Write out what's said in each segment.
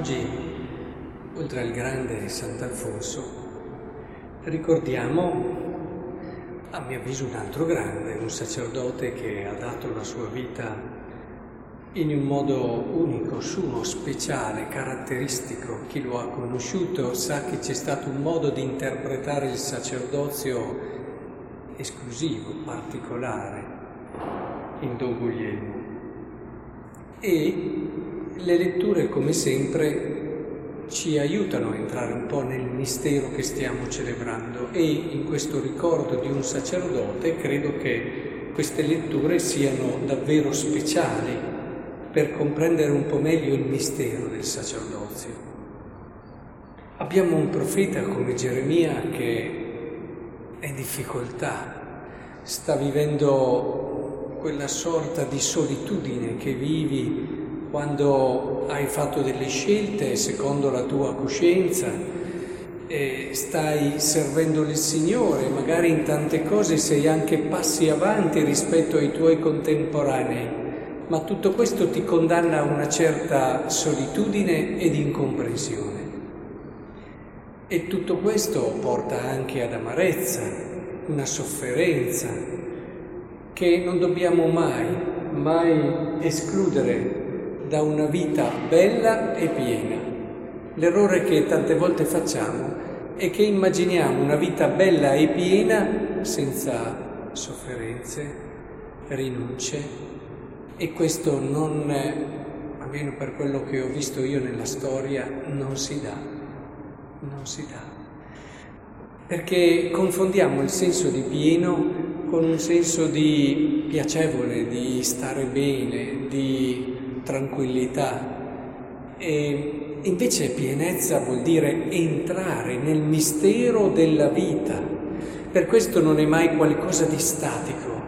Oggi, oltre al grande Sant'Alfonso, ricordiamo, a mio avviso, un altro grande, un sacerdote che ha dato la sua vita in un modo unico, suo, speciale, caratteristico. Chi lo ha conosciuto sa che c'è stato un modo di interpretare il sacerdozio esclusivo, particolare, in Don Guglielmo. E le letture, come sempre, ci aiutano a entrare un po' nel mistero che stiamo celebrando e in questo ricordo di un sacerdote credo che queste letture siano davvero speciali per comprendere un po' meglio il mistero del sacerdozio. Abbiamo un profeta come Geremia che è in difficoltà, sta vivendo quella sorta di solitudine che vivi quando hai fatto delle scelte secondo la tua coscienza, e stai servendo il Signore, magari in tante cose sei anche passi avanti rispetto ai tuoi contemporanei, ma tutto questo ti condanna a una certa solitudine ed incomprensione. E tutto questo porta anche ad amarezza, una sofferenza che non dobbiamo mai, mai escludere da una vita bella e piena. L'errore che tante volte facciamo è che immaginiamo una vita bella e piena senza sofferenze, rinunce e questo non, almeno per quello che ho visto io nella storia, non si dà, non si dà. Perché confondiamo il senso di pieno con un senso di piacevole, di stare bene, di tranquillità. E invece pienezza vuol dire entrare nel mistero della vita. Per questo non è mai qualcosa di statico,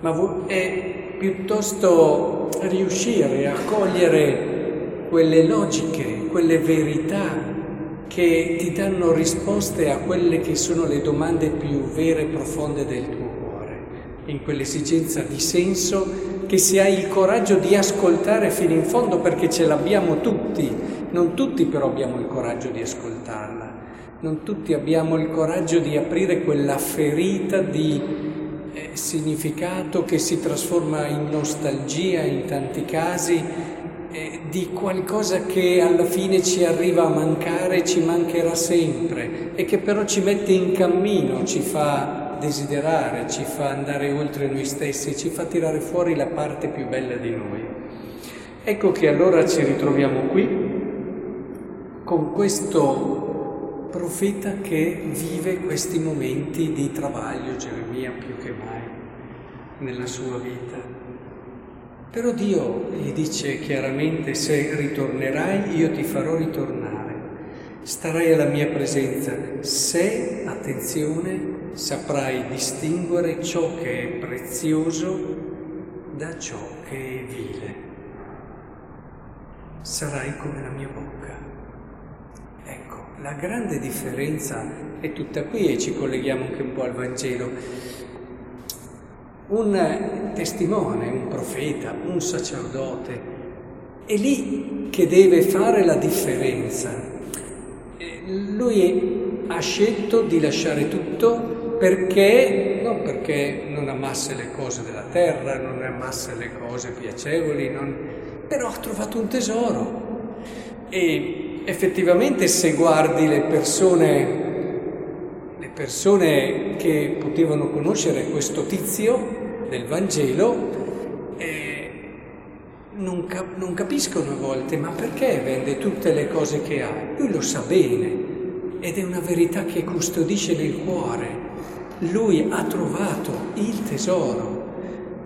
ma è piuttosto riuscire a cogliere quelle logiche, quelle verità che ti danno risposte a quelle che sono le domande più vere e profonde del tuo in quell'esigenza di senso che se hai il coraggio di ascoltare fino in fondo perché ce l'abbiamo tutti, non tutti però abbiamo il coraggio di ascoltarla, non tutti abbiamo il coraggio di aprire quella ferita di eh, significato che si trasforma in nostalgia in tanti casi, eh, di qualcosa che alla fine ci arriva a mancare, ci mancherà sempre e che però ci mette in cammino, ci fa desiderare, ci fa andare oltre noi stessi, ci fa tirare fuori la parte più bella di noi. Ecco che allora ci ritroviamo qui con questo profeta che vive questi momenti di travaglio, Geremia più che mai, nella sua vita. Però Dio gli dice chiaramente se ritornerai io ti farò ritornare, starai alla mia presenza se, attenzione, saprai distinguere ciò che è prezioso da ciò che è vile. Sarai come la mia bocca. Ecco, la grande differenza è tutta qui e ci colleghiamo anche un po' al Vangelo. Un testimone, un profeta, un sacerdote, è lì che deve fare la differenza. Lui ha scelto di lasciare tutto perché, non perché non amasse le cose della terra, non amasse le cose piacevoli, non, però ha trovato un tesoro. E effettivamente se guardi le persone, persone che potevano conoscere questo tizio del Vangelo, eh, non, cap- non capiscono a volte, ma perché vende tutte le cose che ha? Lui lo sa bene ed è una verità che custodisce nel cuore lui ha trovato il tesoro,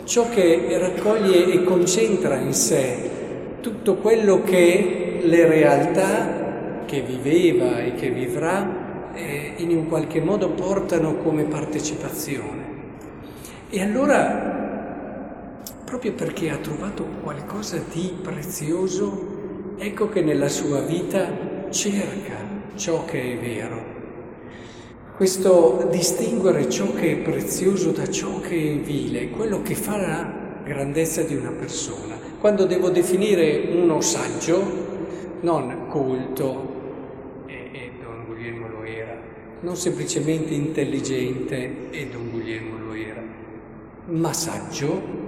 ciò che raccoglie e concentra in sé tutto quello che le realtà che viveva e che vivrà eh, in un qualche modo portano come partecipazione. E allora, proprio perché ha trovato qualcosa di prezioso, ecco che nella sua vita cerca ciò che è vero questo distinguere ciò che è prezioso da ciò che è vile è quello che fa la grandezza di una persona. Quando devo definire uno saggio, non colto, e, e Don Guglielmo lo era, non semplicemente intelligente, e Don Guglielmo lo era, ma saggio.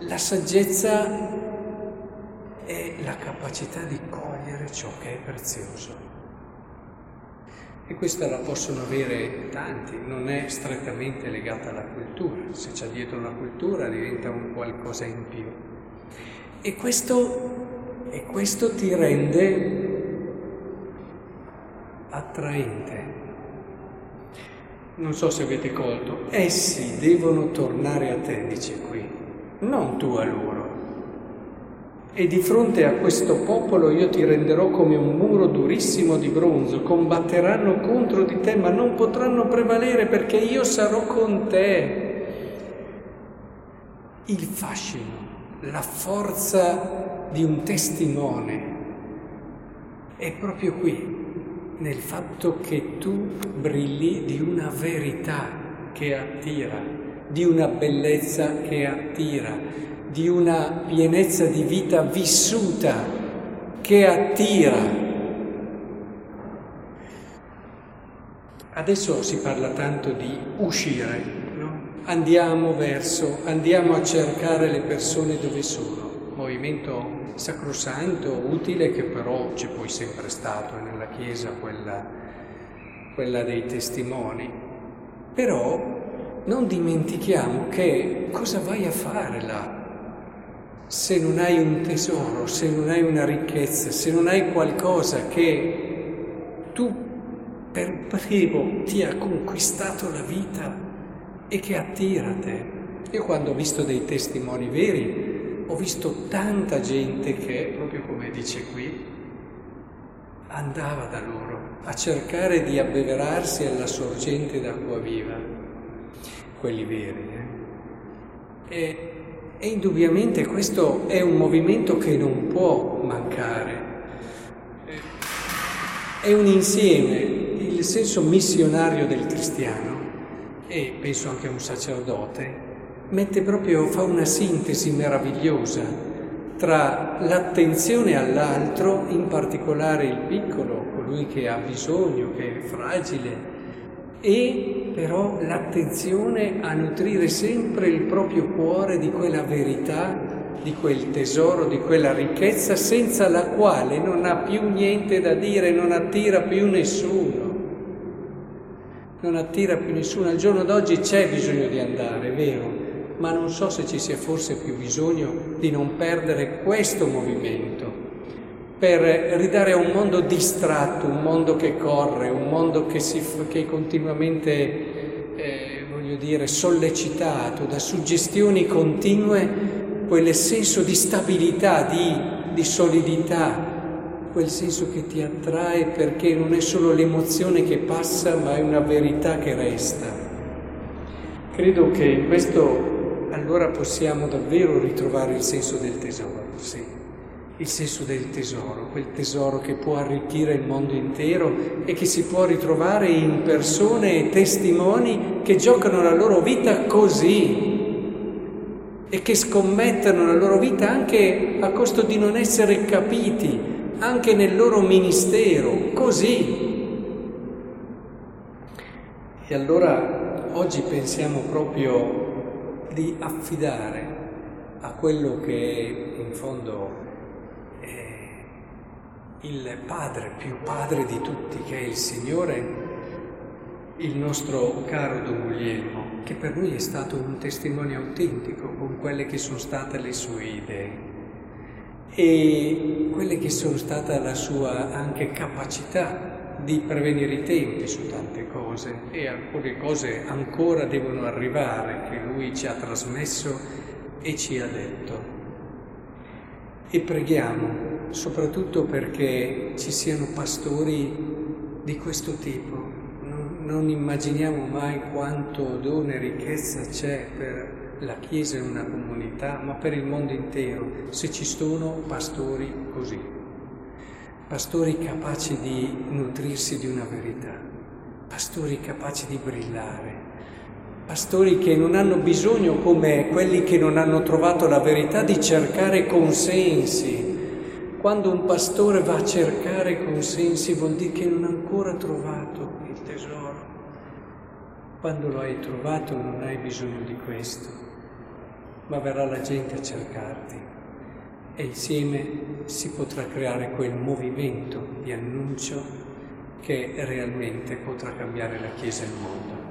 La saggezza è la capacità di cogliere ciò che è prezioso. E questa la possono avere tanti, non è strettamente legata alla cultura, se c'è dietro la cultura diventa un qualcosa in più. E questo, e questo ti rende attraente. Non so se avete colto, essi devono tornare a te, dice qui, non tu a loro. E di fronte a questo popolo io ti renderò come un muro durissimo di bronzo, combatteranno contro di te, ma non potranno prevalere perché io sarò con te. Il fascino, la forza di un testimone è proprio qui, nel fatto che tu brilli di una verità che attira, di una bellezza che attira, di una pienezza di vita vissuta che attira. Adesso si parla tanto di uscire, no? andiamo verso, andiamo a cercare le persone dove sono, movimento sacrosanto, utile che però c'è poi sempre stato nella Chiesa quella, quella dei testimoni. Però non dimentichiamo che cosa vai a fare là? Se non hai un tesoro, se non hai una ricchezza, se non hai qualcosa che tu per primo ti ha conquistato la vita e che attira te. Io quando ho visto dei testimoni veri, ho visto tanta gente che, proprio come dice qui, andava da loro a cercare di abbeverarsi alla sorgente d'acqua viva, quelli veri. Eh? E e indubbiamente questo è un movimento che non può mancare. È un insieme, il senso missionario del cristiano, e penso anche a un sacerdote, mette proprio, fa una sintesi meravigliosa tra l'attenzione all'altro, in particolare il piccolo, colui che ha bisogno, che è fragile, e però l'attenzione a nutrire sempre il proprio cuore di quella verità, di quel tesoro, di quella ricchezza senza la quale non ha più niente da dire, non attira più nessuno. Non attira più nessuno. Al giorno d'oggi c'è bisogno di andare, è vero, ma non so se ci sia forse più bisogno di non perdere questo movimento per ridare a un mondo distratto, un mondo che corre, un mondo che, si, che è continuamente, eh, voglio dire, sollecitato da suggestioni continue, quel senso di stabilità, di, di solidità, quel senso che ti attrae perché non è solo l'emozione che passa, ma è una verità che resta. Credo che in questo allora possiamo davvero ritrovare il senso del tesoro, sì il senso del tesoro, quel tesoro che può arricchire il mondo intero e che si può ritrovare in persone e testimoni che giocano la loro vita così e che scommettono la loro vita anche a costo di non essere capiti, anche nel loro ministero, così. E allora oggi pensiamo proprio di affidare a quello che in fondo il Padre, più Padre di tutti, che è il Signore, il nostro caro Don Guglielmo, che per noi è stato un testimone autentico con quelle che sono state le sue idee e quelle che sono state la sua anche capacità di prevenire i tempi su tante cose e alcune cose ancora devono arrivare che lui ci ha trasmesso e ci ha detto. E preghiamo soprattutto perché ci siano pastori di questo tipo. Non, immaginiamo mai quanto dono e ricchezza c'è per la Chiesa e una comunità, ma per il mondo intero, se ci sono pastori così, pastori capaci di nutrirsi di una verità, pastori capaci di brillare, pastori che non hanno bisogno, come quelli che non hanno trovato la verità, di cercare consensi, quando un pastore va a cercare consensi vuol dire che non ha ancora trovato il tesoro. Quando lo hai trovato non hai bisogno di questo, ma verrà la gente a cercarti e insieme si potrà creare quel movimento di annuncio che realmente potrà cambiare la Chiesa e il mondo.